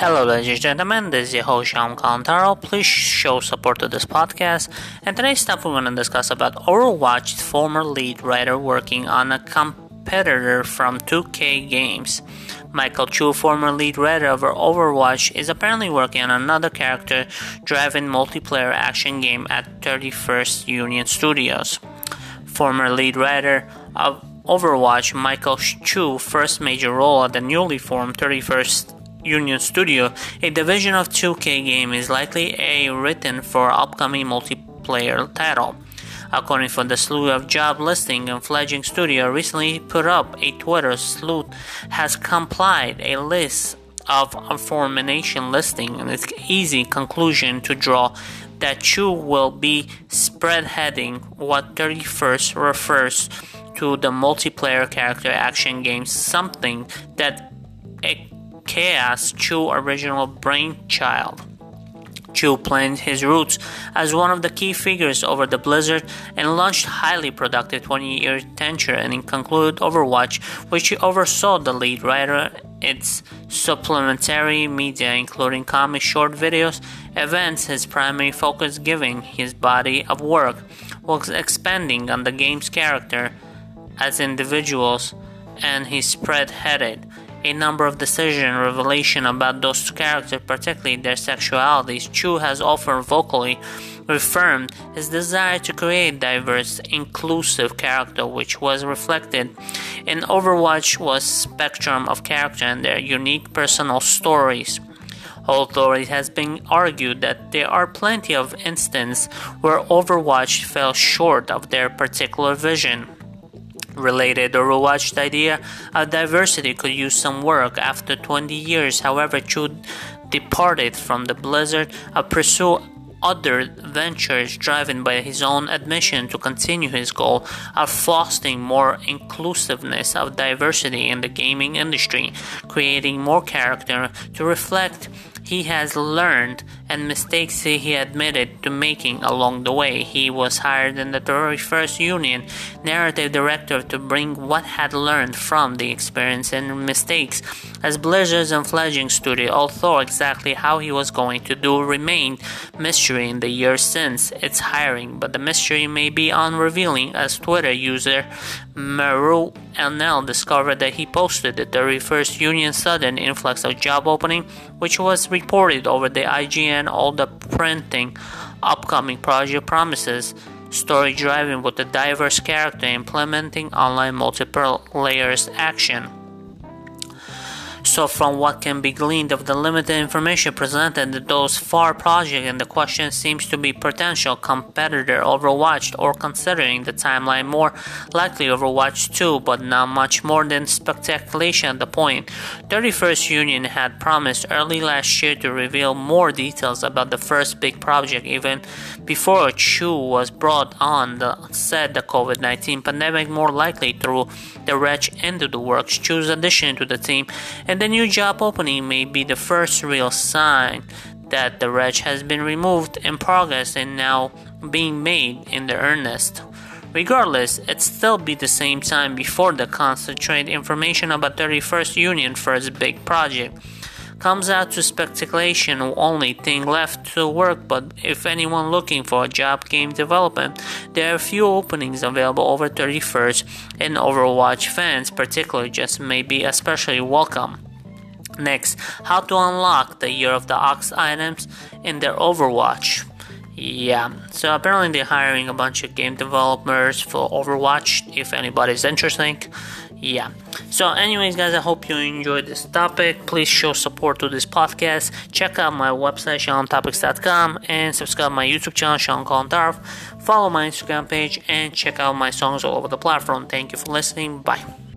Hello, ladies and gentlemen, this is your host Kalantarov. Please show support to this podcast. And today's stuff we're going to discuss about Overwatch's former lead writer working on a competitor from 2K Games. Michael Chu, former lead writer of Overwatch, is apparently working on another character driven multiplayer action game at 31st Union Studios. Former lead writer of Overwatch, Michael Chu, first major role at the newly formed 31st Union Studio, a division of 2K game, is likely a written for upcoming multiplayer title. According to the slew of job listing and fledgling studio recently put up a Twitter sleuth has complied a list of aforementioned listing and its easy conclusion to draw that Chu will be spreadheading what 31st refers to the multiplayer character action game, something that Chaos Chu original brainchild. Chu planned his roots as one of the key figures over the Blizzard and launched highly productive 20-year tenure and concluded Overwatch, which he oversaw the lead writer, its supplementary media including comic short videos, events, his primary focus giving his body of work was expanding on the game's character as individuals and he spread headed a number of decision revelation about those characters, particularly their sexualities. Chu has often vocally reaffirmed his desire to create diverse, inclusive character, which was reflected in Overwatch was spectrum of character and their unique personal stories. Although it has been argued that there are plenty of instances where Overwatch fell short of their particular vision related Overwatch idea of diversity could use some work after 20 years. However, Chu departed from the Blizzard to pursue other ventures driven by his own admission to continue his goal of fostering more inclusiveness of diversity in the gaming industry, creating more character to reflect he has learned and mistakes he admitted to making along the way. He was hired in the 31st Union narrative director to bring what had learned from the experience and mistakes as Blizzard's and fledgling studio, although exactly how he was going to do remained mystery in the years since its hiring, but the mystery may be unrevealing as Twitter user Maru Elnell discovered that he posted the 31st Union sudden influx of job opening, which was reported over the IGN all the printing upcoming project promises story driving with a diverse character implementing online multiple layers action so, from what can be gleaned of the limited information presented those far project and the question seems to be potential competitor Overwatch or considering the timeline more likely Overwatch 2, but not much more than speculation at the point. 31st Union had promised early last year to reveal more details about the first big project even before Chu was brought on the said the COVID-19 pandemic more likely threw the wretch into the works Chu's addition to the team and the new job opening may be the first real sign that the wretch has been removed in progress and now being made in the earnest. Regardless, it still be the same time before the concentrate information about 31st Union first big project comes out to speculation only thing left to work but if anyone looking for a job game development there are few openings available over 31st and overwatch fans particularly just may be especially welcome next how to unlock the year of the ox items in their overwatch. Yeah, so apparently they're hiring a bunch of game developers for Overwatch if anybody's interested yeah so anyways guys i hope you enjoyed this topic. Please show support to this podcast. Check out my website shalomtopics.com and subscribe my youtube channel Shalom Kalantarov. follow my instagram page and check out my songs all over the platform. Thank you for listening. Bye